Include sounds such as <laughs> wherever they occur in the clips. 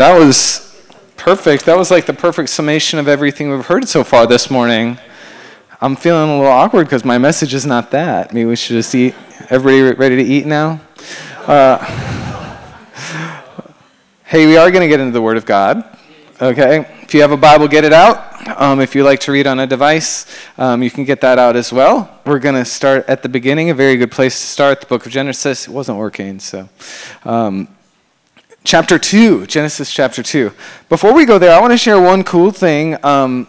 That was perfect. That was like the perfect summation of everything we've heard so far this morning. I'm feeling a little awkward because my message is not that. Maybe we should just eat. Everybody ready to eat now? Uh, hey, we are going to get into the Word of God. Okay? If you have a Bible, get it out. Um, if you like to read on a device, um, you can get that out as well. We're going to start at the beginning, a very good place to start, the book of Genesis. It wasn't working, so. Um, chapter 2, Genesis chapter 2. Before we go there, I want to share one cool thing. Um,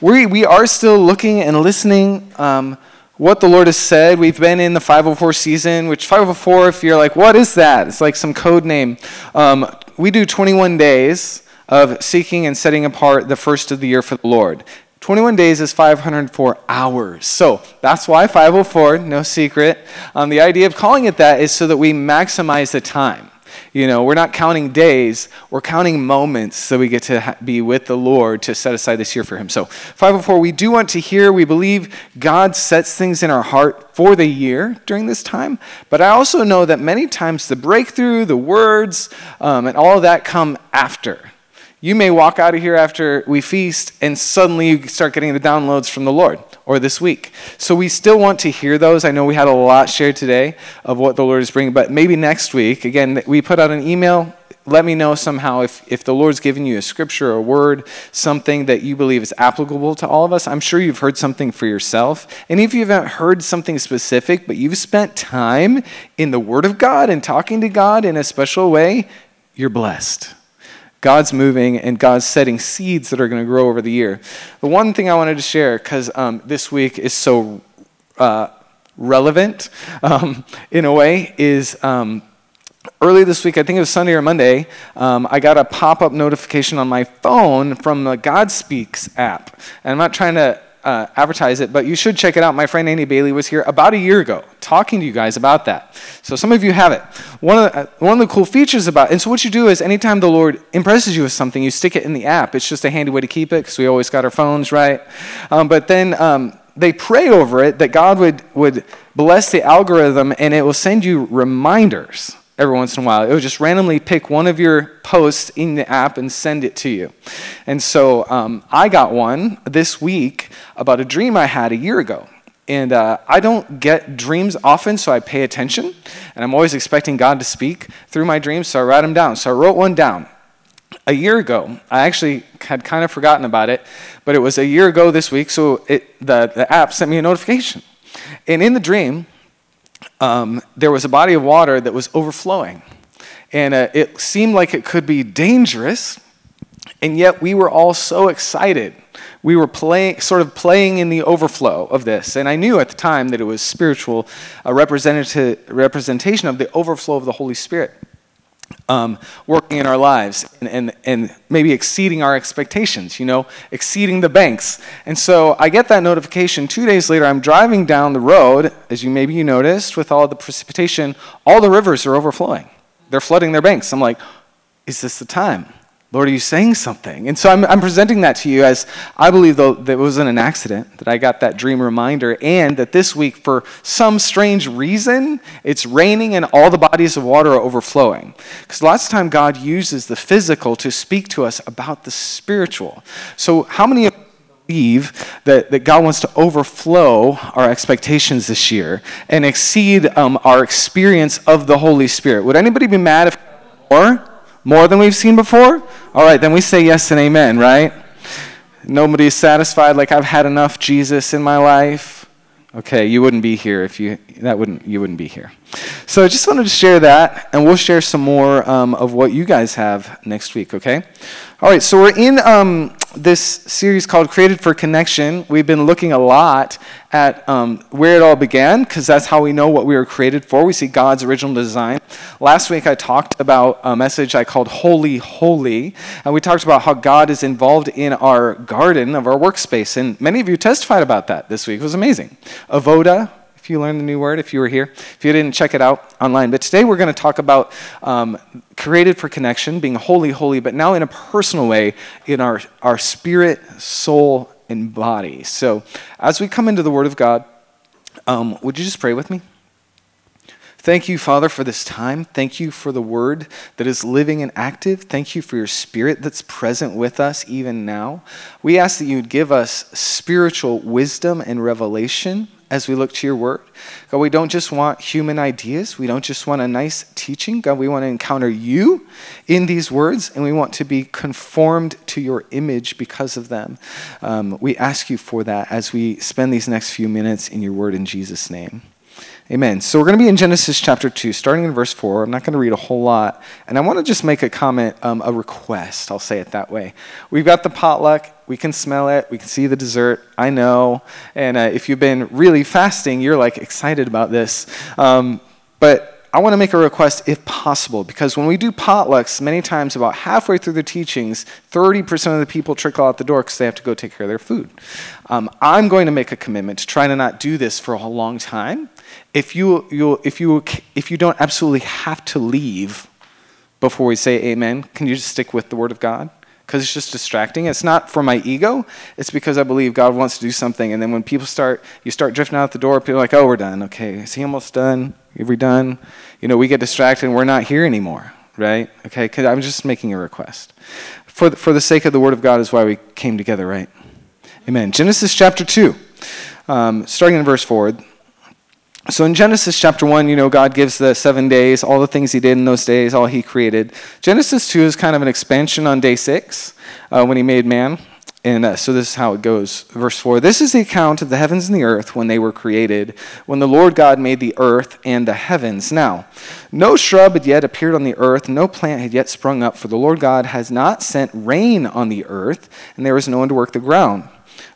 we, we are still looking and listening um, what the Lord has said. We've been in the 504 season, which 504, if you're like, what is that? It's like some code name. Um, we do 21 days of seeking and setting apart the first of the year for the Lord. 21 days is 504 hours. So that's why 504, no secret. Um, the idea of calling it that is so that we maximize the time. You know, we're not counting days, we're counting moments so we get to ha- be with the Lord to set aside this year for Him. So, 504, we do want to hear, we believe God sets things in our heart for the year during this time. But I also know that many times the breakthrough, the words, um, and all of that come after. You may walk out of here after we feast and suddenly you start getting the downloads from the Lord or this week. So we still want to hear those. I know we had a lot shared today of what the Lord is bringing, but maybe next week, again, we put out an email. Let me know somehow if, if the Lord's given you a scripture, a word, something that you believe is applicable to all of us. I'm sure you've heard something for yourself. And if you haven't heard something specific, but you've spent time in the Word of God and talking to God in a special way, you're blessed. God's moving and God's setting seeds that are going to grow over the year. The one thing I wanted to share, because um, this week is so uh, relevant um, in a way, is um, early this week, I think it was Sunday or Monday, um, I got a pop up notification on my phone from the God Speaks app. And I'm not trying to uh, advertise it, but you should check it out. My friend Andy Bailey was here about a year ago talking to you guys about that. So some of you have it. One of the, uh, one of the cool features about and so what you do is anytime the Lord impresses you with something, you stick it in the app. It's just a handy way to keep it because we always got our phones right. Um, but then um, they pray over it that God would would bless the algorithm and it will send you reminders every once in a while. It would just randomly pick one of your posts in the app and send it to you. And so um, I got one this week about a dream I had a year ago. And uh, I don't get dreams often, so I pay attention. And I'm always expecting God to speak through my dreams, so I write them down. So I wrote one down. A year ago, I actually had kind of forgotten about it, but it was a year ago this week, so it, the, the app sent me a notification. And in the dream, um, there was a body of water that was overflowing. And uh, it seemed like it could be dangerous, and yet we were all so excited. We were playing, sort of playing in the overflow of this. And I knew at the time that it was spiritual, a representative, representation of the overflow of the Holy Spirit um, working in our lives and, and, and maybe exceeding our expectations, you know, exceeding the banks. And so I get that notification. Two days later, I'm driving down the road, as you maybe you noticed, with all the precipitation, all the rivers are overflowing. They're flooding their banks. I'm like, is this the time? Lord, are you saying something? And so I'm, I'm presenting that to you as I believe, though, that it wasn't an accident, that I got that dream reminder, and that this week, for some strange reason, it's raining and all the bodies of water are overflowing. Because lots of time, God uses the physical to speak to us about the spiritual. So, how many of believe that, that God wants to overflow our expectations this year and exceed um, our experience of the Holy Spirit? Would anybody be mad if more? More than we've seen before? All right, then we say yes and amen, right? Nobody's satisfied, like I've had enough Jesus in my life. Okay, you wouldn't be here if you that wouldn't you wouldn't be here. So I just wanted to share that, and we'll share some more um, of what you guys have next week. Okay. All right. So we're in um, this series called Created for Connection. We've been looking a lot at um, where it all began, because that's how we know what we were created for. We see God's original design. Last week I talked about a message I called Wholly, Holy, and we talked about how God is involved in our garden of our workspace. And many of you testified about that this week. It was amazing. Avoda, if you learned the new word, if you were here. If you didn't, check it out online. But today we're going to talk about um, created for connection, being wholly, holy, but now in a personal way in our, our spirit, soul, and body. So as we come into the Word of God, um, would you just pray with me? Thank you, Father, for this time. Thank you for the word that is living and active. Thank you for your spirit that's present with us even now. We ask that you would give us spiritual wisdom and revelation as we look to your word. God, we don't just want human ideas. We don't just want a nice teaching. God, we want to encounter you in these words, and we want to be conformed to your image because of them. Um, we ask you for that as we spend these next few minutes in your word in Jesus' name. Amen. So we're going to be in Genesis chapter 2, starting in verse 4. I'm not going to read a whole lot. And I want to just make a comment, um, a request. I'll say it that way. We've got the potluck. We can smell it. We can see the dessert. I know. And uh, if you've been really fasting, you're like excited about this. Um, but I want to make a request if possible, because when we do potlucks, many times about halfway through the teachings, 30% of the people trickle out the door because they have to go take care of their food. Um, I'm going to make a commitment to try to not do this for a long time if you, you, if, you, if you don't absolutely have to leave before we say amen, can you just stick with the Word of God? Because it's just distracting. It's not for my ego. It's because I believe God wants to do something. And then when people start, you start drifting out the door, people are like, oh, we're done. Okay, is he almost done? Are we done? You know, we get distracted and we're not here anymore, right? Okay, because I'm just making a request. For the, for the sake of the Word of God is why we came together, right? Amen. Genesis chapter 2, um, starting in verse 4. So in Genesis chapter 1, you know, God gives the seven days, all the things he did in those days, all he created. Genesis 2 is kind of an expansion on day 6 uh, when he made man. And uh, so this is how it goes. Verse 4 This is the account of the heavens and the earth when they were created, when the Lord God made the earth and the heavens. Now, no shrub had yet appeared on the earth, no plant had yet sprung up, for the Lord God has not sent rain on the earth, and there was no one to work the ground.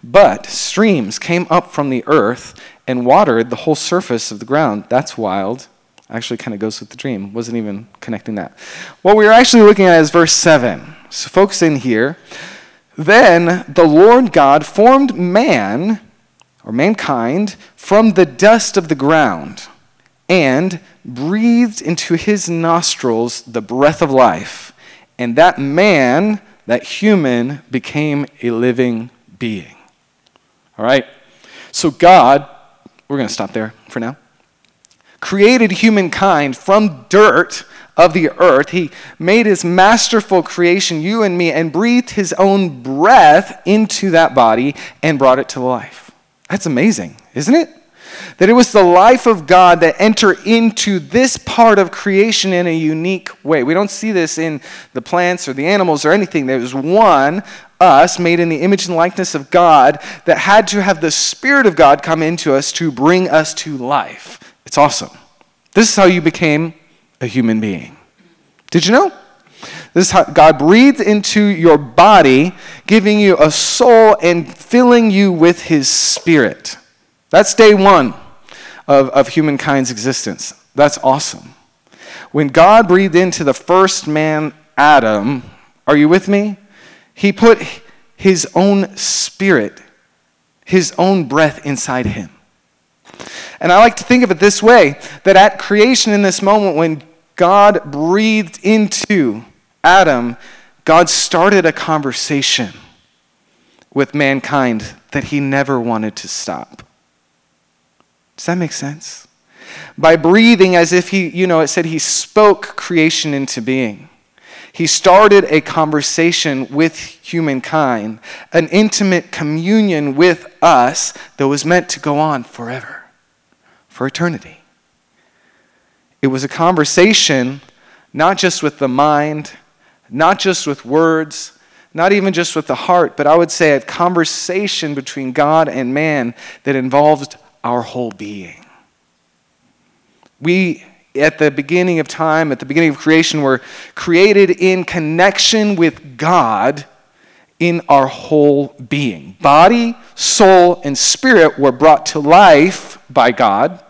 But streams came up from the earth and watered the whole surface of the ground. That's wild. Actually, kind of goes with the dream. Wasn't even connecting that. What we are actually looking at is verse 7. So focus in here. Then the Lord God formed man, or mankind, from the dust of the ground and breathed into his nostrils the breath of life. And that man, that human, became a living being. All right? So God we're going to stop there for now. Created humankind from dirt of the earth. He made his masterful creation, you and me, and breathed his own breath into that body and brought it to life. That's amazing, isn't it? That it was the life of God that entered into this part of creation in a unique way. We don't see this in the plants or the animals or anything. There's one us, made in the image and likeness of God, that had to have the Spirit of God come into us to bring us to life. It's awesome. This is how you became a human being. Did you know? This is how God breathed into your body, giving you a soul and filling you with His Spirit. That's day one of, of humankind's existence. That's awesome. When God breathed into the first man, Adam, are you with me? He put his own spirit, his own breath inside him. And I like to think of it this way that at creation, in this moment, when God breathed into Adam, God started a conversation with mankind that he never wanted to stop. Does that make sense? By breathing as if he, you know, it said he spoke creation into being. He started a conversation with humankind, an intimate communion with us that was meant to go on forever, for eternity. It was a conversation not just with the mind, not just with words, not even just with the heart, but I would say a conversation between God and man that involved our whole being. We at the beginning of time, at the beginning of creation, were created in connection with God in our whole being. Body, soul, and spirit were brought to life by God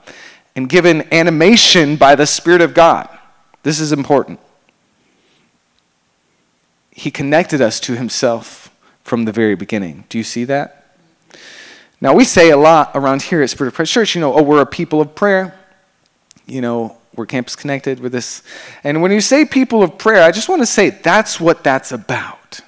and given animation by the Spirit of God. This is important. He connected us to Himself from the very beginning. Do you see that? Now, we say a lot around here at Spirit of Prayer Church, you know, oh, we're a people of prayer. You know, we're campus connected with this. And when you say people of prayer, I just want to say that's what that's about.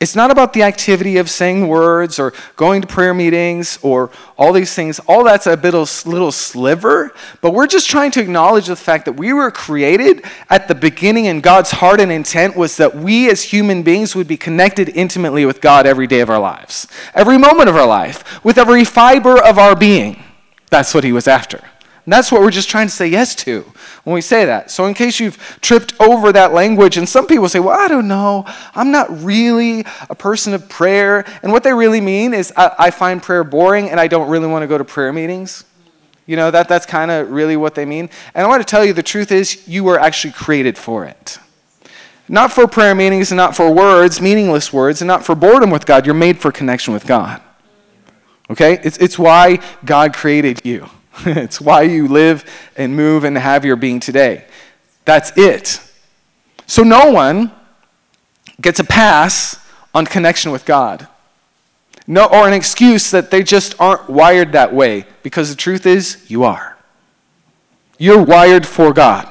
It's not about the activity of saying words or going to prayer meetings or all these things. All that's a bit of little sliver, but we're just trying to acknowledge the fact that we were created at the beginning and God's heart and intent was that we as human beings would be connected intimately with God every day of our lives, every moment of our life, with every fiber of our being. That's what he was after. And that's what we're just trying to say yes to when we say that. So, in case you've tripped over that language, and some people say, Well, I don't know, I'm not really a person of prayer. And what they really mean is, I, I find prayer boring and I don't really want to go to prayer meetings. You know, that, that's kind of really what they mean. And I want to tell you the truth is, you were actually created for it. Not for prayer meetings and not for words, meaningless words, and not for boredom with God. You're made for connection with God. Okay? It's, it's why God created you. <laughs> it's why you live and move and have your being today. That's it. So no one gets a pass on connection with God. No, or an excuse that they just aren't wired that way, because the truth is, you are. You're wired for God.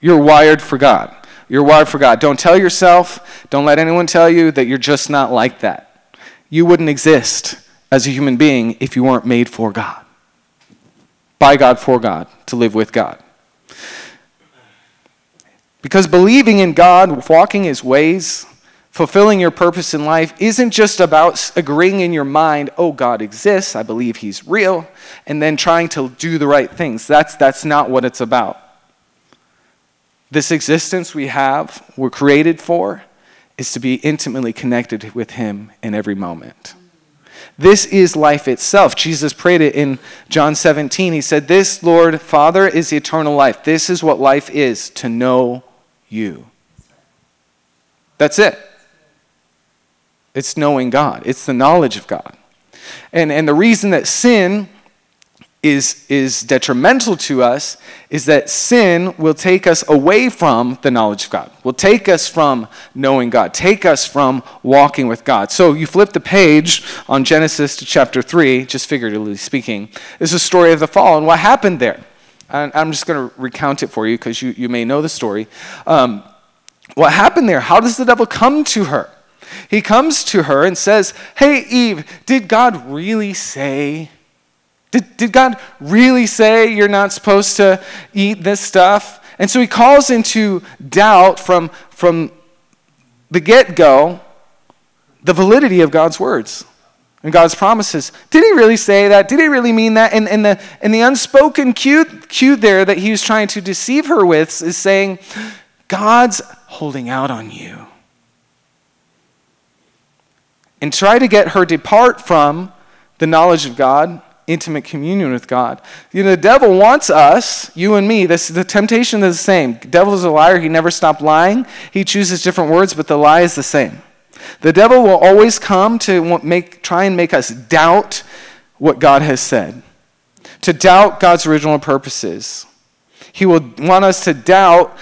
You're wired for God. You're wired for God. Don't tell yourself, don't let anyone tell you that you're just not like that. You wouldn't exist as a human being if you weren't made for God by God, for God, to live with God. Because believing in God, walking His ways, fulfilling your purpose in life isn't just about agreeing in your mind, oh, God exists, I believe He's real, and then trying to do the right things. That's, that's not what it's about. This existence we have, we're created for, is to be intimately connected with Him in every moment. This is life itself. Jesus prayed it in John 17. He said, This, Lord, Father, is eternal life. This is what life is to know you. That's it. It's knowing God, it's the knowledge of God. And, and the reason that sin is, is detrimental to us is that sin will take us away from the knowledge of God, will take us from knowing God, take us from walking with God. So you flip the page on Genesis to chapter 3, just figuratively speaking, is the story of the fall and what happened there. And I'm just going to recount it for you because you, you may know the story. Um, what happened there? How does the devil come to her? He comes to her and says, Hey, Eve, did God really say did, did God really say you're not supposed to eat this stuff? And so he calls into doubt from, from the get go the validity of God's words and God's promises. Did he really say that? Did he really mean that? And, and, the, and the unspoken cue, cue there that he was trying to deceive her with is saying, God's holding out on you. And try to get her depart from the knowledge of God intimate communion with God. You know, the devil wants us, you and me, this, the temptation is the same. The devil is a liar. He never stopped lying. He chooses different words, but the lie is the same. The devil will always come to make, try and make us doubt what God has said, to doubt God's original purposes. He will want us to doubt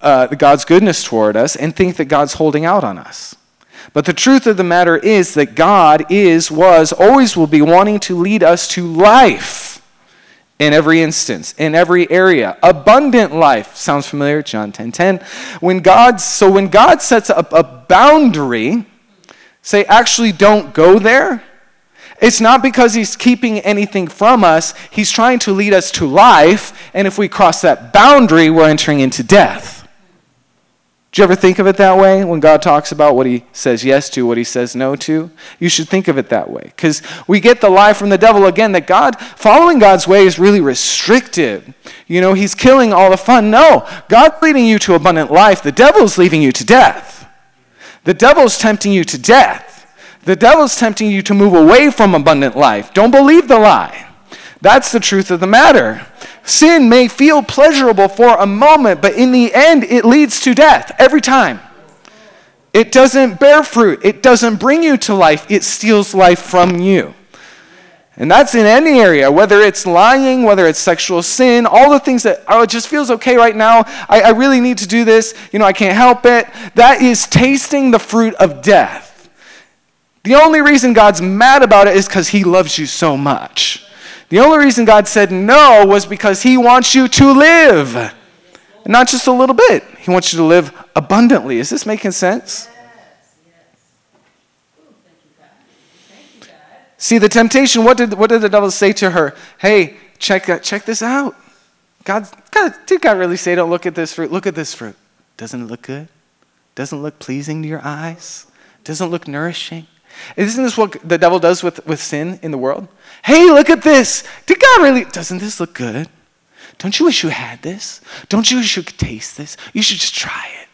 uh, God's goodness toward us and think that God's holding out on us. But the truth of the matter is that God is, was, always will be wanting to lead us to life in every instance, in every area. Abundant life. Sounds familiar? John 10 10. When God, so when God sets up a boundary, say, actually don't go there, it's not because he's keeping anything from us. He's trying to lead us to life, and if we cross that boundary, we're entering into death. Do you ever think of it that way when God talks about what he says yes to, what he says no to? You should think of it that way. Because we get the lie from the devil again that God, following God's way is really restrictive. You know, he's killing all the fun. No, God's leading you to abundant life. The devil's leading you to death. The devil's tempting you to death. The devil's tempting you to move away from abundant life. Don't believe the lie. That's the truth of the matter. Sin may feel pleasurable for a moment, but in the end, it leads to death every time. It doesn't bear fruit, it doesn't bring you to life, it steals life from you. And that's in any area, whether it's lying, whether it's sexual sin, all the things that, oh, it just feels okay right now. I, I really need to do this. You know, I can't help it. That is tasting the fruit of death. The only reason God's mad about it is because he loves you so much. The only reason God said no was because He wants you to live. not just a little bit, He wants you to live abundantly. Is this making sense? See the temptation. What did, what did the devil say to her? Hey, check, uh, check this out. God, God, did God really say, don't look at this fruit? Look at this fruit. Doesn't it look good? Doesn't it look pleasing to your eyes? Doesn't it look nourishing? Isn't this what the devil does with, with sin in the world? Hey, look at this. Did God really? Doesn't this look good? Don't you wish you had this? Don't you wish you could taste this? You should just try it.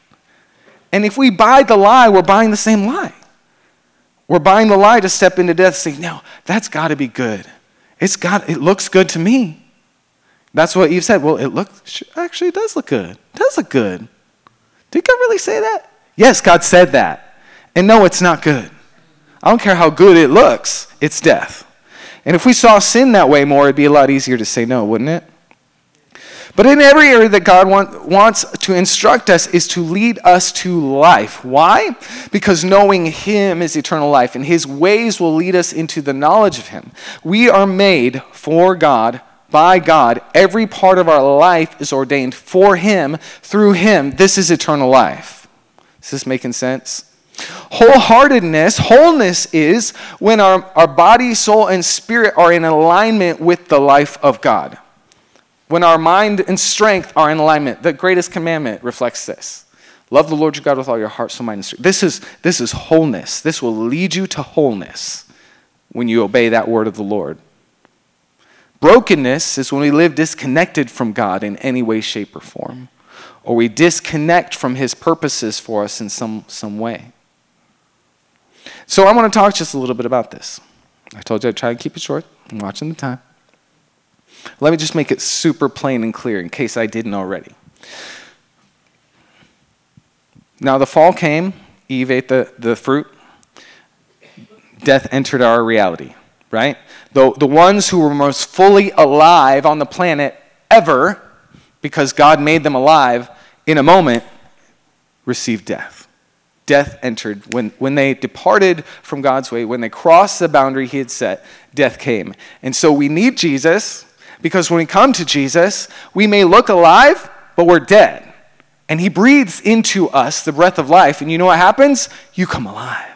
And if we buy the lie, we're buying the same lie. We're buying the lie to step into death, saying, no, that's got to be good. It's got, it looks good to me. That's what Eve said. Well, it looks, actually, it does look good. It does look good. Did God really say that? Yes, God said that. And no, it's not good. I don't care how good it looks, it's death. And if we saw sin that way more, it'd be a lot easier to say no, wouldn't it? But in every area that God want, wants to instruct us is to lead us to life. Why? Because knowing Him is eternal life, and His ways will lead us into the knowledge of Him. We are made for God, by God. Every part of our life is ordained for Him, through Him. This is eternal life. Is this making sense? Wholeheartedness, wholeness is when our, our body, soul, and spirit are in alignment with the life of God when our mind and strength are in alignment. The greatest commandment reflects this. Love the Lord your God with all your heart, soul, mind, and strength. This is, this is wholeness. This will lead you to wholeness when you obey that word of the Lord. Brokenness is when we live disconnected from God in any way, shape, or form, or we disconnect from His purposes for us in some, some way. So I want to talk just a little bit about this. I told you I'd try and keep it short. I'm watching the time. Let me just make it super plain and clear in case I didn't already. Now, the fall came, Eve ate the, the fruit, death entered our reality, right? The, the ones who were most fully alive on the planet ever, because God made them alive in a moment, received death. Death entered. When, when they departed from God's way, when they crossed the boundary He had set, death came. And so we need Jesus because when we come to Jesus, we may look alive, but we're dead. And he breathes into us the breath of life. And you know what happens? You come alive.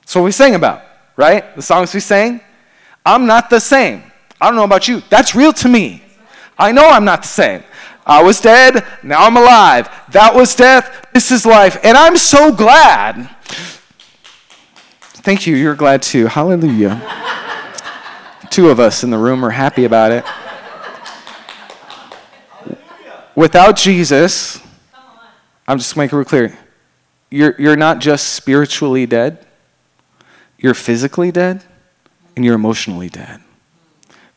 That's what we sing about, right? The songs we sang. I'm not the same. I don't know about you. That's real to me. I know I'm not the same. I was dead, now I'm alive. That was death, this is life. And I'm so glad. Thank you, you're glad too. Hallelujah. Two of us in the room are happy about it. Without Jesus, I'm just making it clear, you're, you're not just spiritually dead, you're physically dead, and you're emotionally dead.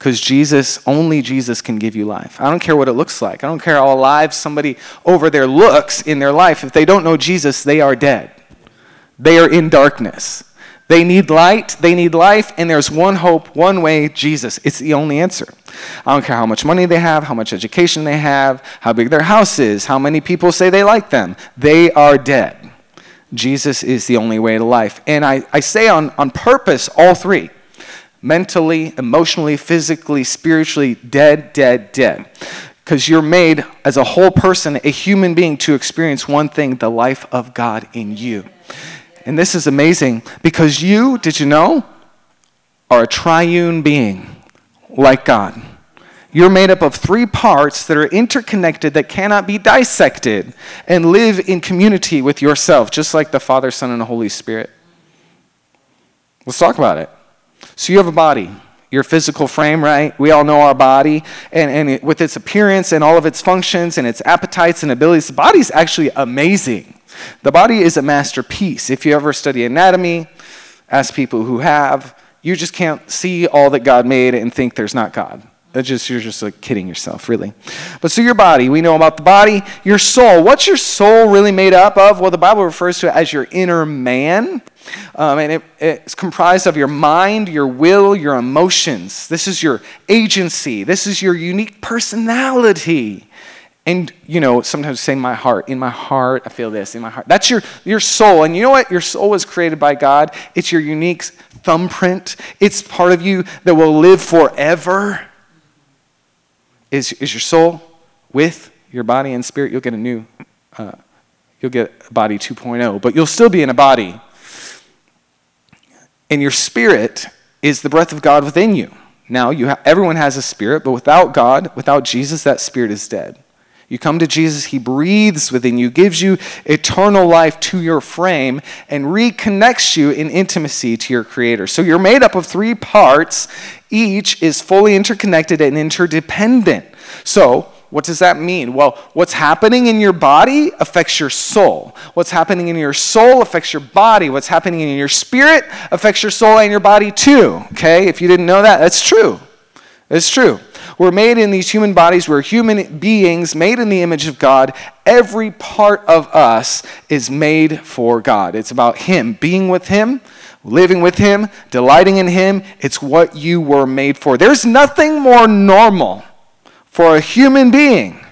Because Jesus, only Jesus can give you life. I don't care what it looks like. I don't care how alive somebody over there looks in their life. If they don't know Jesus, they are dead. They are in darkness. They need light, they need life, and there's one hope, one way Jesus. It's the only answer. I don't care how much money they have, how much education they have, how big their house is, how many people say they like them. They are dead. Jesus is the only way to life. And I, I say on, on purpose all three mentally, emotionally, physically, spiritually, dead, dead, dead. Because you're made as a whole person, a human being, to experience one thing the life of God in you. And this is amazing because you, did you know, are a triune being like God. You're made up of three parts that are interconnected, that cannot be dissected, and live in community with yourself, just like the Father, Son, and the Holy Spirit. Let's talk about it. So, you have a body, your physical frame, right? We all know our body, and, and it, with its appearance and all of its functions and its appetites and abilities, the body's actually amazing. The body is a masterpiece. If you ever study anatomy, ask people who have, you just can't see all that God made and think there's not God. Just, you're just like kidding yourself, really. But so your body, we know about the body. Your soul, what's your soul really made up of? Well, the Bible refers to it as your inner man. Um, and it, it's comprised of your mind, your will, your emotions. This is your agency. This is your unique personality. And you know, sometimes say my heart, in my heart, I feel this, in my heart. That's your, your soul. And you know what? Your soul was created by God. It's your unique thumbprint. It's part of you that will live forever. Is, is your soul with your body and spirit? You'll get a new, uh, you'll get a body 2.0, but you'll still be in a body. And your spirit is the breath of God within you. Now, you ha- everyone has a spirit, but without God, without Jesus, that spirit is dead. You come to Jesus, He breathes within you, gives you eternal life to your frame, and reconnects you in intimacy to your Creator. So you're made up of three parts. Each is fully interconnected and interdependent. So, what does that mean? Well, what's happening in your body affects your soul. What's happening in your soul affects your body. What's happening in your spirit affects your soul and your body too. Okay? If you didn't know that, that's true. It's true. We're made in these human bodies. We're human beings made in the image of God. Every part of us is made for God. It's about Him, being with Him, living with Him, delighting in Him. It's what you were made for. There's nothing more normal for a human being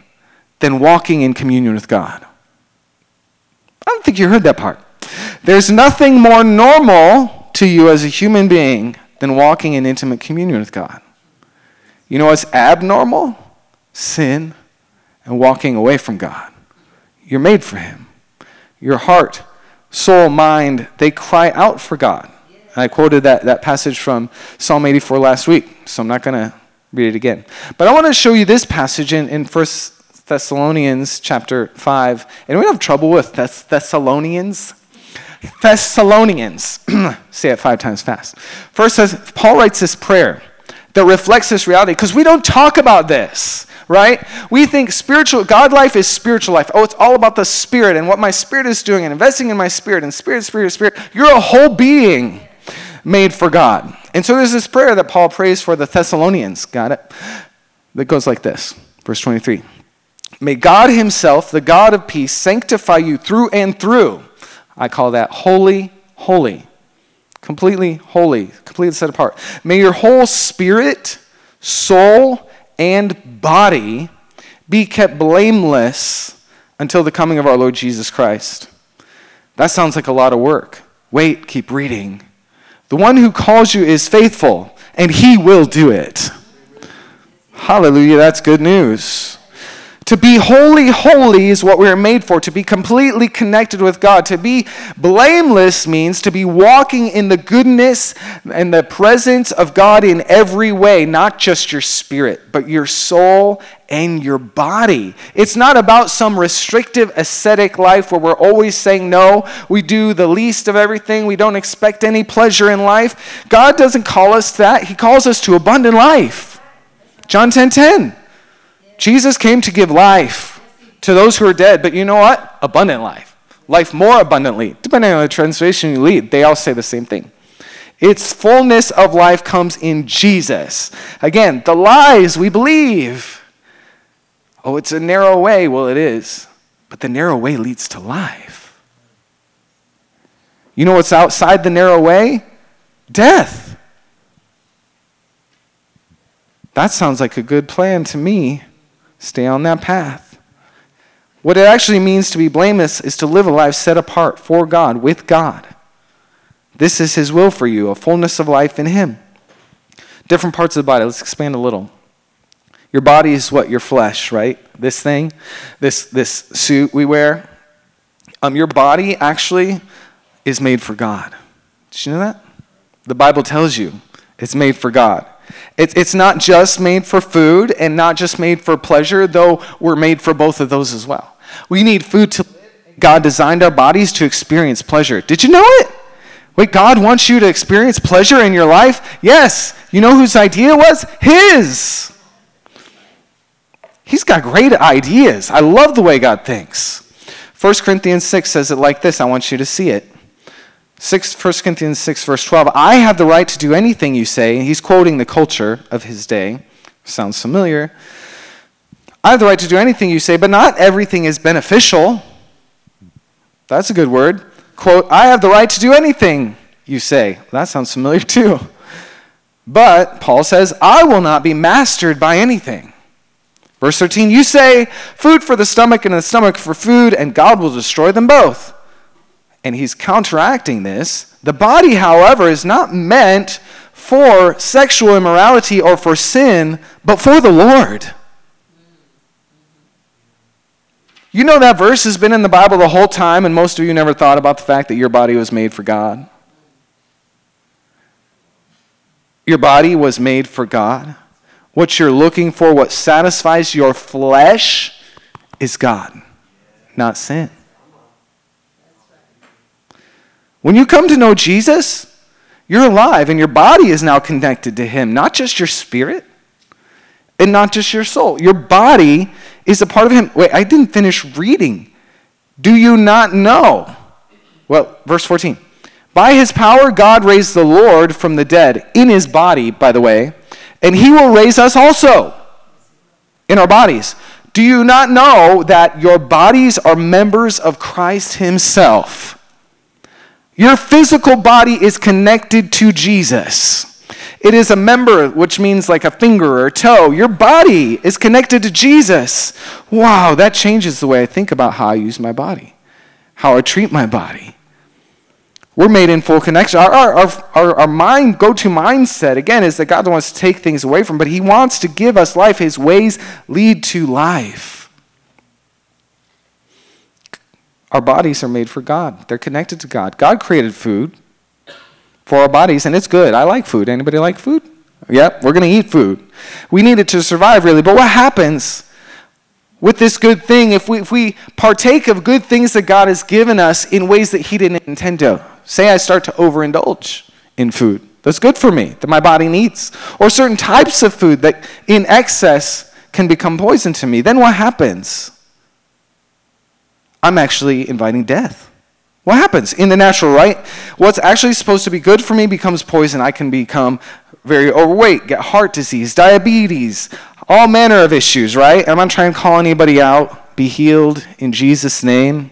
than walking in communion with God. I don't think you heard that part. There's nothing more normal to you as a human being than walking in intimate communion with God. You know what's abnormal? Sin and walking away from God. You're made for Him. Your heart, soul, mind, they cry out for God. And I quoted that, that passage from Psalm 84 last week, so I'm not going to read it again. But I want to show you this passage in, in 1 Thessalonians chapter 5. And we have trouble with Thess- Thessalonians? Thessalonians. <clears throat> Say it five times fast. First, Paul writes this prayer that reflects this reality because we don't talk about this right? We think spiritual god life is spiritual life. Oh it's all about the spirit and what my spirit is doing and investing in my spirit and spirit spirit spirit. You're a whole being made for god. And so there's this prayer that paul prays for the thessalonians got it? That goes like this verse 23 may god himself the god of peace sanctify you through and through. I call that wholly holy completely holy, completely set apart. May your whole spirit, soul, and body be kept blameless until the coming of our Lord Jesus Christ. That sounds like a lot of work. Wait, keep reading. The one who calls you is faithful, and he will do it. Hallelujah, that's good news. To be wholly, holy is what we are made for. To be completely connected with God. To be blameless means to be walking in the goodness and the presence of God in every way, not just your spirit, but your soul and your body. It's not about some restrictive ascetic life where we're always saying no, we do the least of everything, we don't expect any pleasure in life. God doesn't call us that, He calls us to abundant life. John 10 10. Jesus came to give life to those who are dead, but you know what? Abundant life. Life more abundantly. Depending on the translation you read, they all say the same thing. Its fullness of life comes in Jesus. Again, the lies we believe. Oh, it's a narrow way. Well, it is. But the narrow way leads to life. You know what's outside the narrow way? Death. That sounds like a good plan to me. Stay on that path. What it actually means to be blameless is to live a life set apart for God, with God. This is His will for you, a fullness of life in Him. Different parts of the body. Let's expand a little. Your body is what? Your flesh, right? This thing, this, this suit we wear. Um, your body actually is made for God. Did you know that? The Bible tells you it's made for God. It's, it's not just made for food and not just made for pleasure, though we're made for both of those as well. We need food to God designed our bodies to experience pleasure. Did you know it? Wait, God wants you to experience pleasure in your life? Yes. You know whose idea was? His. He's got great ideas. I love the way God thinks. 1 Corinthians 6 says it like this. I want you to see it. 6, 1 Corinthians 6, verse 12. I have the right to do anything you say. He's quoting the culture of his day. Sounds familiar. I have the right to do anything you say, but not everything is beneficial. That's a good word. Quote, I have the right to do anything you say. That sounds familiar <laughs> too. But Paul says, I will not be mastered by anything. Verse 13, you say, food for the stomach and the stomach for food, and God will destroy them both and he's counteracting this. The body, however, is not meant for sexual immorality or for sin, but for the Lord. You know that verse has been in the Bible the whole time, and most of you never thought about the fact that your body was made for God. Your body was made for God. What you're looking for, what satisfies your flesh, is God, not sin. When you come to know Jesus, you're alive and your body is now connected to Him, not just your spirit and not just your soul. Your body is a part of Him. Wait, I didn't finish reading. Do you not know? Well, verse 14. By his power, God raised the Lord from the dead in his body, by the way, and he will raise us also in our bodies. Do you not know that your bodies are members of Christ himself? Your physical body is connected to Jesus. It is a member, which means like a finger or toe. Your body is connected to Jesus. Wow, that changes the way I think about how I use my body, how I treat my body. We're made in full connection. Our, our, our, our mind, go to mindset, again, is that God wants to take things away from, but He wants to give us life. His ways lead to life. Our bodies are made for God, they're connected to God. God created food for our bodies, and it's good. I like food. Anybody like food? Yep, we're going to eat food. We need it to survive, really. But what happens with this good thing if we, if we partake of good things that God has given us in ways that He didn't intend to? Say I start to overindulge in food that's good for me, that my body needs, or certain types of food that in excess can become poison to me. Then what happens? I'm actually inviting death. What happens in the natural, right? What's actually supposed to be good for me becomes poison. I can become very overweight, get heart disease, diabetes, all manner of issues, right? I'm not trying to call anybody out. Be healed in Jesus' name.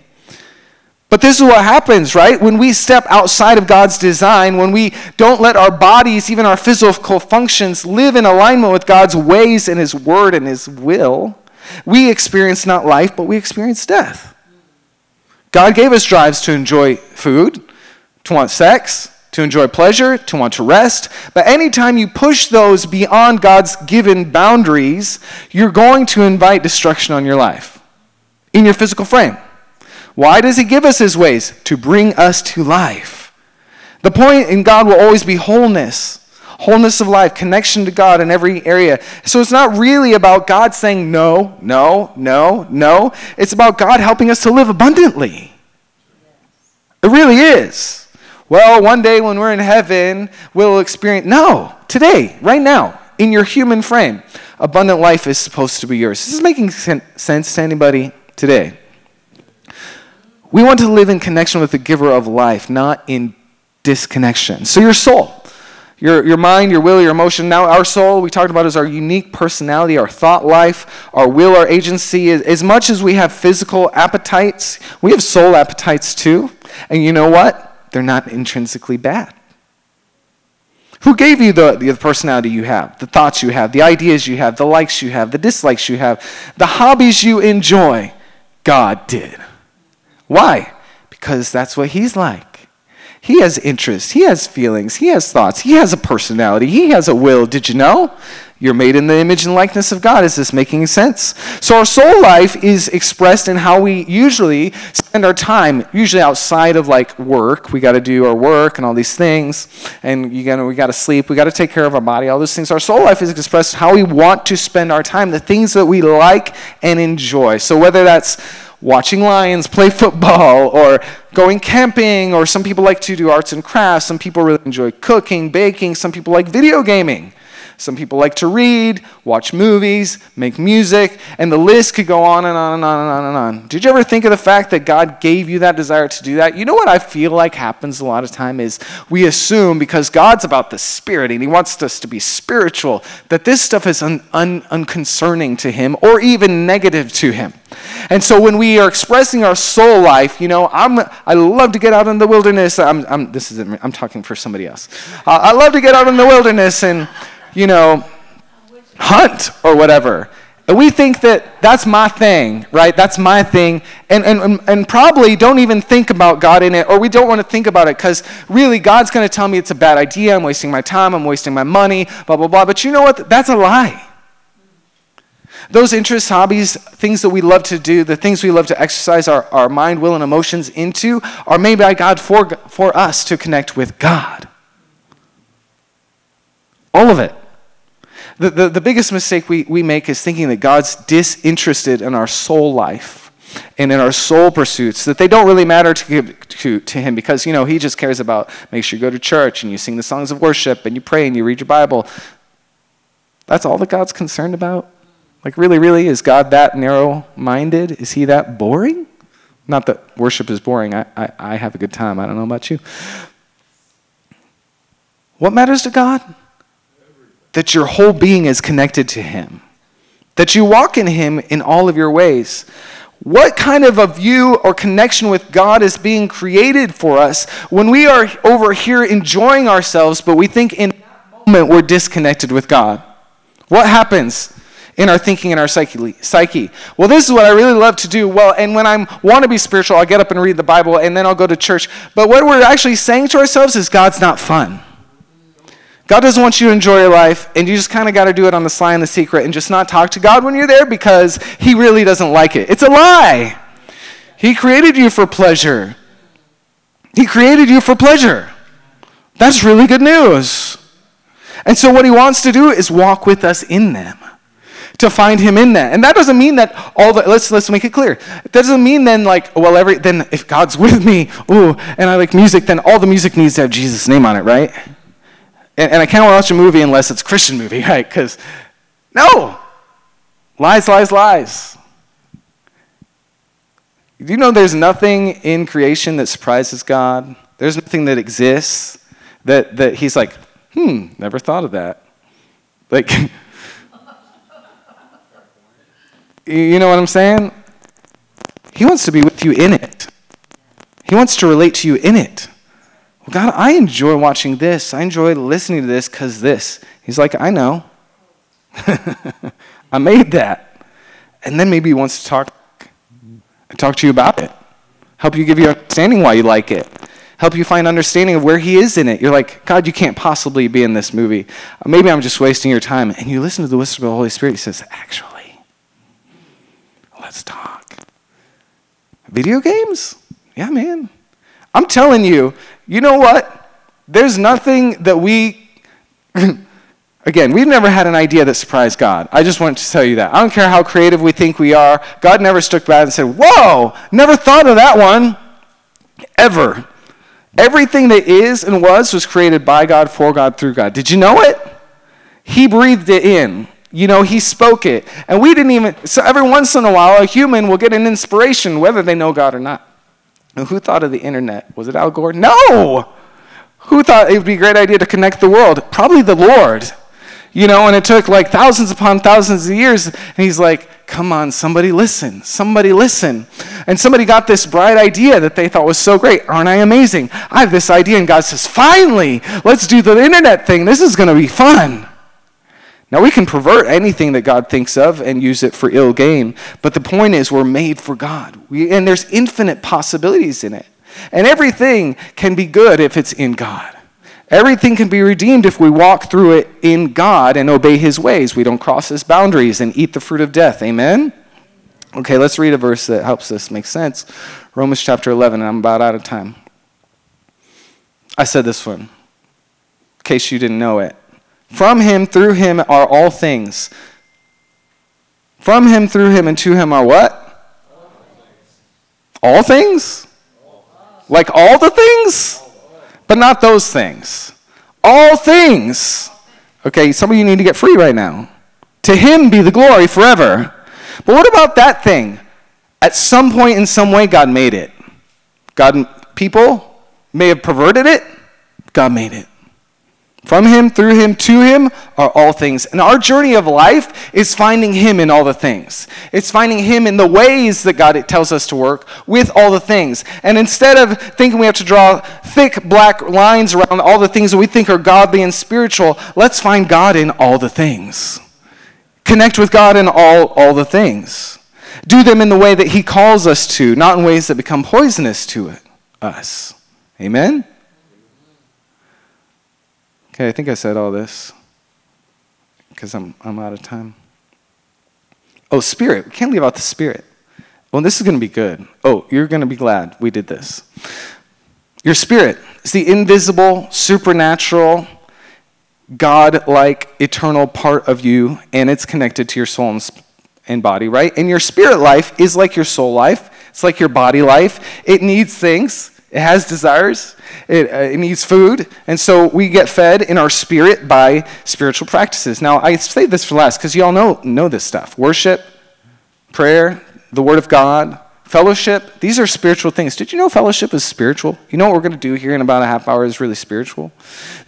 But this is what happens, right? When we step outside of God's design, when we don't let our bodies, even our physical functions, live in alignment with God's ways and His word and His will, we experience not life, but we experience death. God gave us drives to enjoy food, to want sex, to enjoy pleasure, to want to rest. But anytime you push those beyond God's given boundaries, you're going to invite destruction on your life in your physical frame. Why does He give us His ways? To bring us to life. The point in God will always be wholeness wholeness of life, connection to God in every area. So it's not really about God saying no, no, no, no. It's about God helping us to live abundantly. It really is. Well, one day when we're in heaven, we'll experience. No, today, right now, in your human frame, abundant life is supposed to be yours. This is making sense to anybody today. We want to live in connection with the giver of life, not in disconnection. So, your soul your, your mind, your will, your emotion. Now, our soul, we talked about, is our unique personality, our thought life, our will, our agency. As much as we have physical appetites, we have soul appetites too. And you know what? They're not intrinsically bad. Who gave you the, the personality you have, the thoughts you have, the ideas you have, the likes you have, the dislikes you have, the hobbies you enjoy? God did. Why? Because that's what He's like. He has interests, he has feelings, he has thoughts, he has a personality, he has a will. Did you know? You're made in the image and likeness of God. Is this making sense? So, our soul life is expressed in how we usually spend our time, usually outside of like work. We got to do our work and all these things, and you we got to sleep, we got to take care of our body, all those things. Our soul life is expressed how we want to spend our time, the things that we like and enjoy. So, whether that's watching lions play football or going camping, or some people like to do arts and crafts. Some people really enjoy cooking, baking. Some people like video gaming. Some people like to read, watch movies, make music, and the list could go on and on and on and on and on. Did you ever think of the fact that God gave you that desire to do that? You know what I feel like happens a lot of time is we assume because God's about the spirit and he wants us to be spiritual that this stuff is un- un- unconcerning to him or even negative to him. And so when we are expressing our soul life, you know, I'm, I love to get out in the wilderness. I'm, I'm, this is, I'm talking for somebody else. Uh, I love to get out in the wilderness and you know, hunt or whatever. And we think that that's my thing, right? That's my thing. And, and, and probably don't even think about God in it, or we don't want to think about it because really God's going to tell me it's a bad idea. I'm wasting my time. I'm wasting my money, blah, blah, blah. But you know what? That's a lie. Those interests, hobbies, things that we love to do, the things we love to exercise our, our mind, will, and emotions into are made by God for, for us to connect with God. All of it. The, the, the biggest mistake we, we make is thinking that God's disinterested in our soul life and in our soul pursuits, that they don't really matter to, to, to Him because, you know, He just cares about make sure you go to church and you sing the songs of worship and you pray and you read your Bible. That's all that God's concerned about? Like, really, really, is God that narrow minded? Is He that boring? Not that worship is boring. I, I, I have a good time. I don't know about you. What matters to God? that your whole being is connected to Him, that you walk in Him in all of your ways. What kind of a view or connection with God is being created for us when we are over here enjoying ourselves, but we think in that moment we're disconnected with God? What happens? In our thinking and our psyche. Well, this is what I really love to do. Well, and when I want to be spiritual, I'll get up and read the Bible and then I'll go to church. But what we're actually saying to ourselves is God's not fun. God doesn't want you to enjoy your life, and you just kind of got to do it on the sly and the secret and just not talk to God when you're there because He really doesn't like it. It's a lie. He created you for pleasure. He created you for pleasure. That's really good news. And so, what He wants to do is walk with us in them to find him in that. And that doesn't mean that all the let's let's make it clear. It doesn't mean then like well every then if God's <laughs> with me, ooh, and I like music, then all the music needs to have Jesus' name on it, right? And, and I can't watch a movie unless it's a Christian movie, <laughs> right? Because, no! Lies, lies, lies. Do you know there's nothing in creation that surprises God? There's nothing that exists that, that He's like, hmm, never thought of that. Like, <laughs> you know what I'm saying? He wants to be with you in it. He wants to relate to you in it. God, I enjoy watching this. I enjoy listening to this because this. He's like, I know. <laughs> I made that. And then maybe he wants to talk talk to you about it. Help you give you understanding why you like it. Help you find understanding of where he is in it. You're like, God, you can't possibly be in this movie. Maybe I'm just wasting your time. And you listen to the whisper of the Holy Spirit. He says, actually, let's talk. Video games? Yeah, man. I'm telling you, you know what? There's nothing that we, <laughs> again, we've never had an idea that surprised God. I just want to tell you that. I don't care how creative we think we are. God never stuck back and said, Whoa, never thought of that one. Ever. Everything that is and was was created by God, for God, through God. Did you know it? He breathed it in. You know, he spoke it. And we didn't even, so every once in a while, a human will get an inspiration, whether they know God or not. Who thought of the internet? Was it Al Gore? No! Who thought it would be a great idea to connect the world? Probably the Lord. You know, and it took like thousands upon thousands of years. And he's like, come on, somebody listen. Somebody listen. And somebody got this bright idea that they thought was so great. Aren't I amazing? I have this idea. And God says, finally, let's do the internet thing. This is going to be fun. Now, we can pervert anything that God thinks of and use it for ill gain, but the point is, we're made for God. We, and there's infinite possibilities in it. And everything can be good if it's in God. Everything can be redeemed if we walk through it in God and obey His ways. We don't cross His boundaries and eat the fruit of death. Amen? Okay, let's read a verse that helps this make sense. Romans chapter 11, and I'm about out of time. I said this one, in case you didn't know it. From him, through him are all things. From him, through him, and to him are what? All things? Like all the things? But not those things. All things. Okay, some of you need to get free right now. To him be the glory forever. But what about that thing? At some point in some way, God made it. God, people may have perverted it. God made it. From him, through him, to him are all things. And our journey of life is finding him in all the things. It's finding him in the ways that God tells us to work with all the things. And instead of thinking we have to draw thick black lines around all the things that we think are godly and spiritual, let's find God in all the things. Connect with God in all, all the things. Do them in the way that he calls us to, not in ways that become poisonous to it, us. Amen? Okay, I think I said all this because I'm, I'm out of time. Oh, spirit. We can't leave out the spirit. Well, this is going to be good. Oh, you're going to be glad we did this. Your spirit is the invisible, supernatural, God like eternal part of you, and it's connected to your soul and, and body, right? And your spirit life is like your soul life, it's like your body life. It needs things, it has desires, it, uh, it needs food, and so we get fed in our spirit by spiritual practices. Now, I say this for last because you all know, know this stuff worship, prayer, the Word of God, Fellowship, these are spiritual things. Did you know fellowship is spiritual? You know what we're going to do here in about a half hour is really spiritual?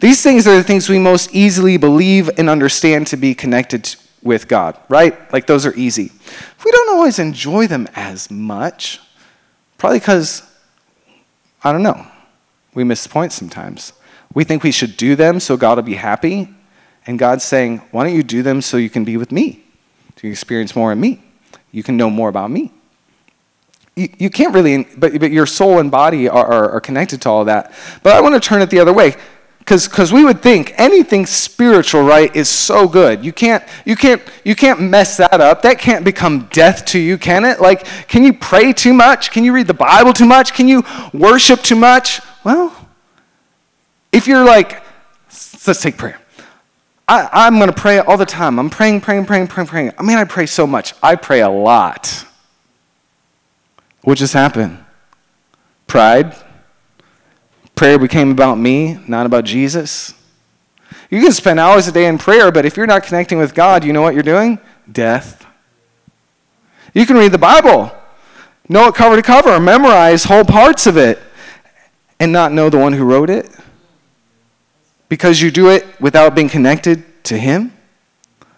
These things are the things we most easily believe and understand to be connected with God, right? Like those are easy. We don't always enjoy them as much, probably because, I don't know, we miss the point sometimes. We think we should do them so God will be happy, and God's saying, why don't you do them so you can be with me? To experience more of me. You can know more about me you, you can't really, but, but your soul and body are, are, are connected to all that. But I want to turn it the other way because we would think anything spiritual right is so good you can't you can't you can't mess that up that can't become death to you can it like can you pray too much can you read the bible too much can you worship too much well if you're like let's take prayer I, i'm going to pray all the time i'm praying praying praying praying praying i mean i pray so much i pray a lot what just happened? Pride. Prayer became about me, not about Jesus. You can spend hours a day in prayer, but if you're not connecting with God, you know what you're doing? Death. You can read the Bible, know it cover to cover, memorize whole parts of it, and not know the one who wrote it because you do it without being connected to Him.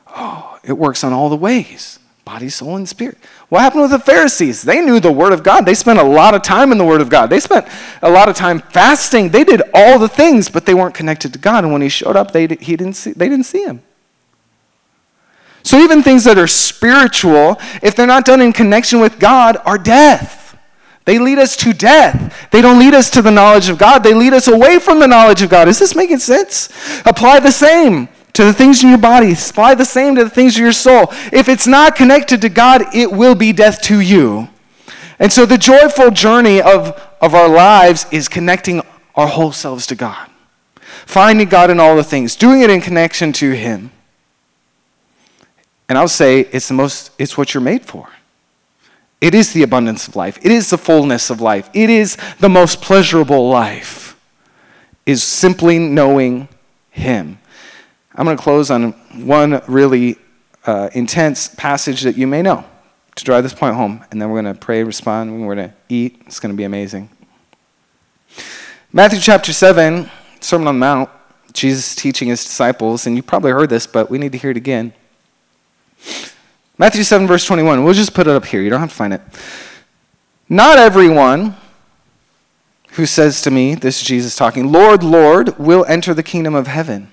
Oh, it works on all the ways body, soul, and spirit. What happened with the Pharisees? They knew the Word of God. They spent a lot of time in the Word of God. They spent a lot of time fasting. They did all the things, but they weren't connected to God. And when He showed up, they, he didn't see, they didn't see Him. So even things that are spiritual, if they're not done in connection with God, are death. They lead us to death. They don't lead us to the knowledge of God. They lead us away from the knowledge of God. Is this making sense? Apply the same to the things in your body. Apply the same to the things of your soul. If it's not connected to God, it will be death to you. And so the joyful journey of, of our lives is connecting our whole selves to God, finding God in all the things, doing it in connection to Him. And I'll say it's the most, it's what you're made for. It is the abundance of life. It is the fullness of life. It is the most pleasurable life, is simply knowing Him. I'm going to close on one really uh, intense passage that you may know to drive this point home, and then we're going to pray, respond, and we're going to eat. It's going to be amazing. Matthew chapter 7, Sermon on the Mount, Jesus teaching his disciples, and you probably heard this, but we need to hear it again. Matthew 7, verse 21. We'll just put it up here. You don't have to find it. Not everyone who says to me, this is Jesus talking, Lord, Lord, will enter the kingdom of heaven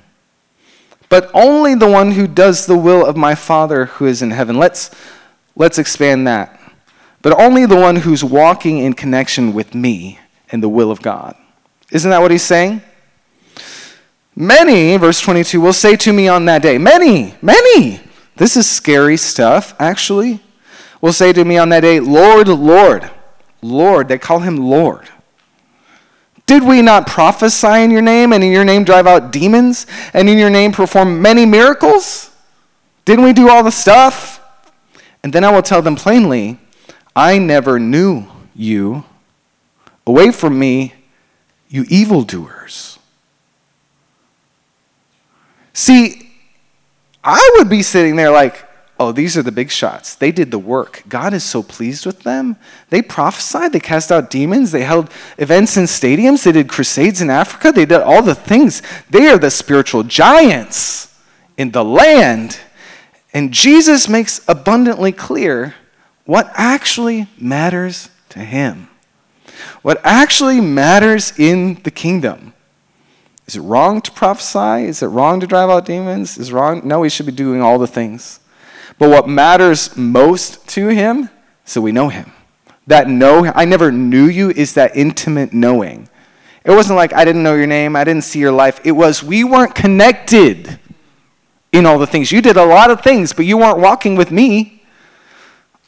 but only the one who does the will of my Father who is in heaven. Let's, let's expand that. But only the one who's walking in connection with me and the will of God. Isn't that what he's saying? Many, verse 22, will say to me on that day, many, many, this is scary stuff, actually, will say to me on that day, Lord, Lord, Lord. They call him Lord. Did we not prophesy in your name, and in your name drive out demons, and in your name perform many miracles? Didn't we do all the stuff? And then I will tell them plainly, I never knew you. Away from me, you evildoers. See, I would be sitting there like, oh, these are the big shots. They did the work. God is so pleased with them. They prophesied, they cast out demons, they held events in stadiums, they did crusades in Africa, they did all the things. They are the spiritual giants in the land. And Jesus makes abundantly clear what actually matters to him. What actually matters in the kingdom. Is it wrong to prophesy? Is it wrong to drive out demons? Is wrong? No, we should be doing all the things. But what matters most to him, so we know him. That know, I never knew you, is that intimate knowing. It wasn't like I didn't know your name, I didn't see your life. It was we weren't connected in all the things. You did a lot of things, but you weren't walking with me.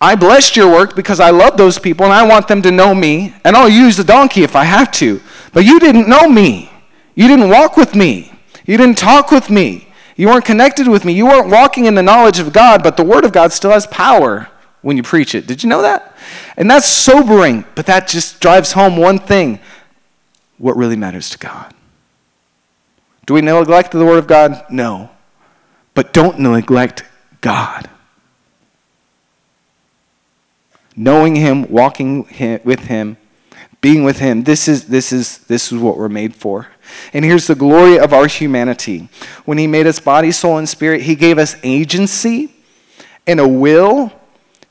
I blessed your work because I love those people and I want them to know me, and I'll use the donkey if I have to. But you didn't know me. You didn't walk with me. You didn't talk with me. You weren't connected with me. You weren't walking in the knowledge of God, but the Word of God still has power when you preach it. Did you know that? And that's sobering, but that just drives home one thing what really matters to God. Do we neglect the Word of God? No. But don't neglect God. Knowing Him, walking with Him, being with Him, this is, this, is, this is what we're made for. And here's the glory of our humanity. When He made us body, soul, and spirit, He gave us agency and a will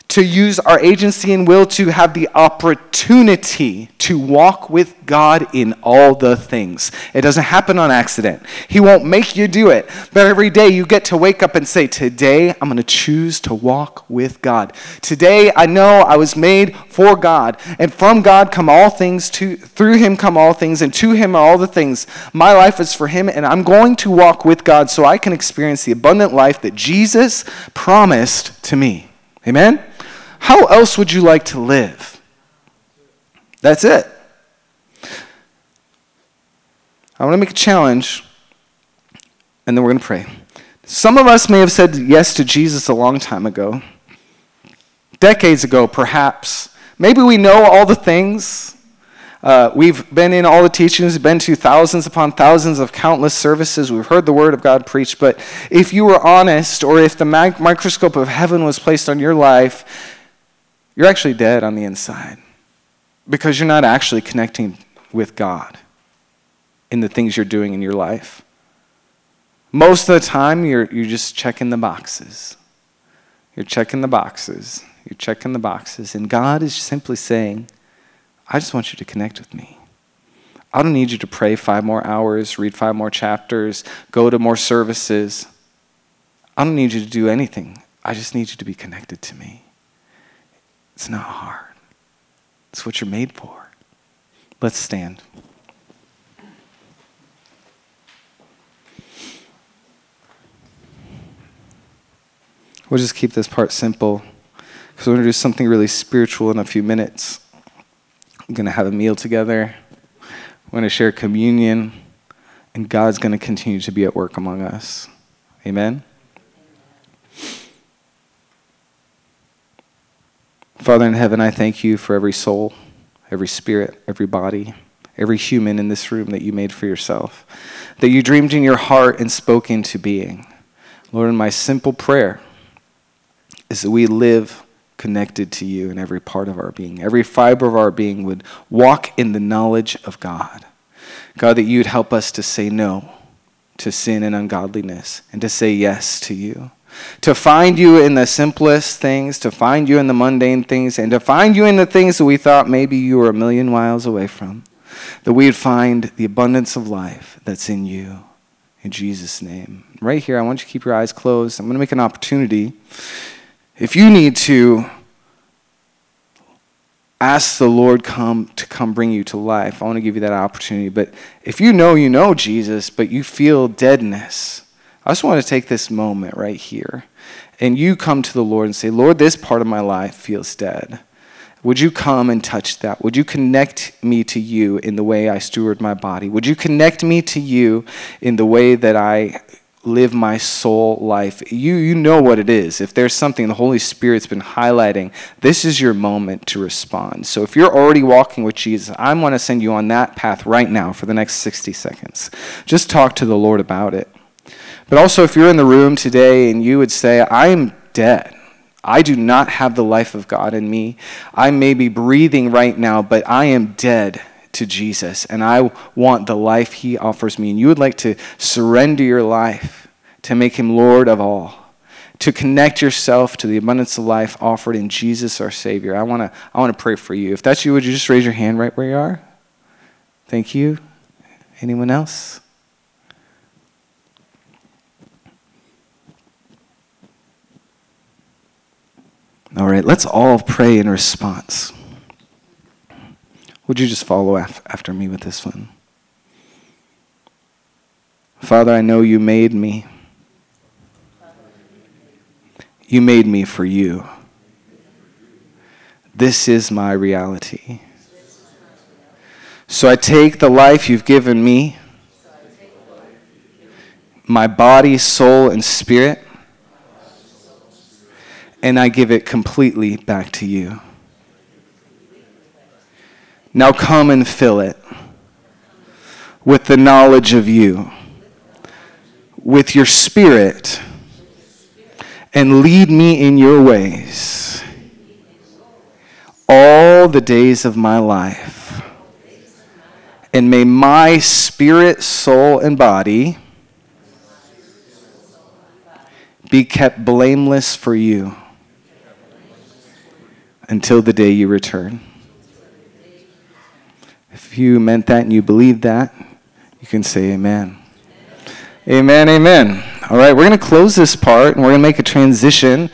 to use our agency and will to have the opportunity to walk with God in all the things. It doesn't happen on accident. He won't make you do it. But every day you get to wake up and say, Today I'm going to choose to walk with God. Today I know I was made for God. And from God come all things, to, through Him come all things, and to Him are all the things. My life is for Him, and I'm going to walk with God so I can experience the abundant life that Jesus promised to me. Amen? How else would you like to live? That's it. I want to make a challenge, and then we're going to pray. Some of us may have said yes to Jesus a long time ago, decades ago, perhaps. Maybe we know all the things. Uh, we've been in all the teachings, been to thousands upon thousands of countless services. We've heard the word of God preached. But if you were honest, or if the microscope of heaven was placed on your life, you're actually dead on the inside because you're not actually connecting with God in the things you're doing in your life. Most of the time, you're, you're just checking the boxes. You're checking the boxes. You're checking the boxes. And God is simply saying, I just want you to connect with me. I don't need you to pray five more hours, read five more chapters, go to more services. I don't need you to do anything. I just need you to be connected to me. It's not hard, it's what you're made for. Let's stand. We'll just keep this part simple because we're going to do something really spiritual in a few minutes. We're going to have a meal together. We're going to share communion, and God's going to continue to be at work among us. Amen. Father in heaven, I thank you for every soul, every spirit, every body, every human in this room that you made for yourself, that you dreamed in your heart and spoke into being. Lord, my simple prayer is that we live connected to you in every part of our being. Every fiber of our being would walk in the knowledge of God. God, that you'd help us to say no to sin and ungodliness and to say yes to you to find you in the simplest things, to find you in the mundane things, and to find you in the things that we thought maybe you were a million miles away from. That we'd find the abundance of life that's in you. In Jesus' name. Right here, I want you to keep your eyes closed. I'm going to make an opportunity. If you need to ask the Lord come to come bring you to life, I want to give you that opportunity. But if you know you know Jesus, but you feel deadness, I just want to take this moment right here and you come to the Lord and say, Lord, this part of my life feels dead. Would you come and touch that? Would you connect me to you in the way I steward my body? Would you connect me to you in the way that I live my soul life? You, you know what it is. If there's something the Holy Spirit's been highlighting, this is your moment to respond. So if you're already walking with Jesus, I want to send you on that path right now for the next 60 seconds. Just talk to the Lord about it. But also, if you're in the room today and you would say, I am dead. I do not have the life of God in me. I may be breathing right now, but I am dead to Jesus, and I want the life He offers me. And you would like to surrender your life to make Him Lord of all, to connect yourself to the abundance of life offered in Jesus our Savior. I want to I want to pray for you. If that's you, would you just raise your hand right where you are? Thank you. Anyone else? All right, let's all pray in response. Would you just follow af- after me with this one? Father, I know you made me. You made me for you. This is my reality. So I take the life you've given me my body, soul, and spirit, and I give it completely back to you. Now come and fill it with the knowledge of you, with your spirit, and lead me in your ways all the days of my life. And may my spirit, soul, and body be kept blameless for you until the day you return. If you meant that and you believe that, you can say amen. Amen, amen. All right, we're going to close this part and we're going to make a transition